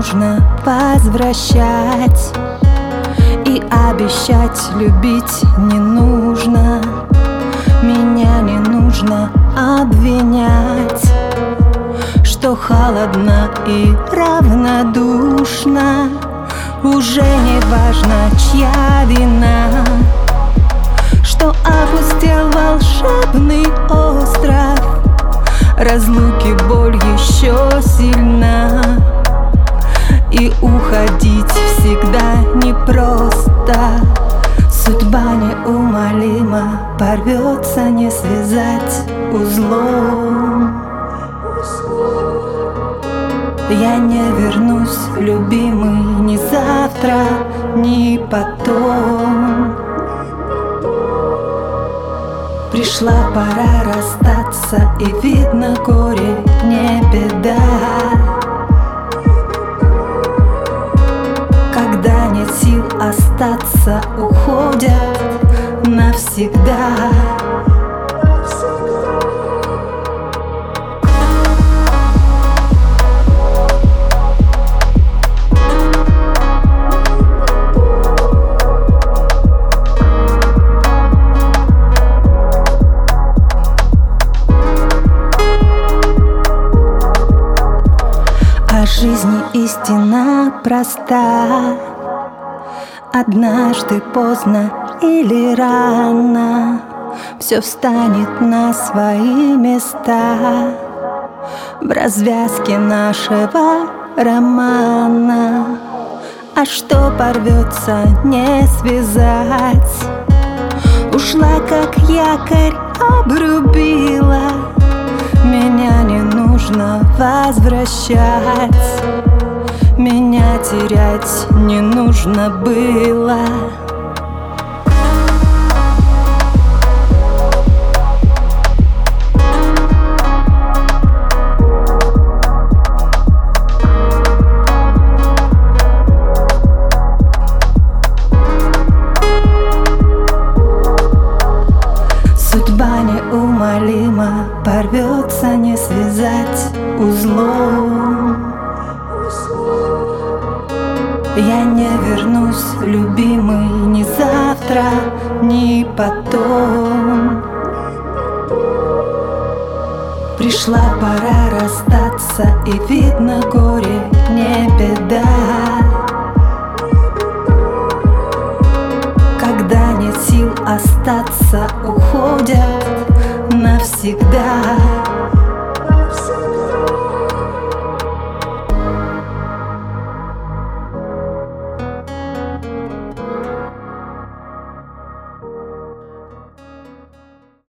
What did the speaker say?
Нужно возвращать. И обещать любить не нужно. Меня не нужно обвинять Что холодно и равнодушно. Уже не важно, чья вина Что опустел волшебный остров. Разлуки боль еще сильна И уходить всегда непросто. Судьба неумолима Порвется не связать узлом. Я не вернусь, любимый, ни завтра, ни потом. Пришла пора расстаться И видно горе не беда навсегда жизни истина проста Однажды поздно или рано Все встанет на свои места. В развязке нашего романа А что порвется, не связать. Ушла, как якорь, обрубила Меня не нужно возвращать Меня терять не нужно было. Судьба неумолима Порвется не связать узлом Я не вернусь, любимый, ни завтра, ни потом. Пришла пора расстаться И видно горе не беда. Когда нет сил остаться Уходят навсегда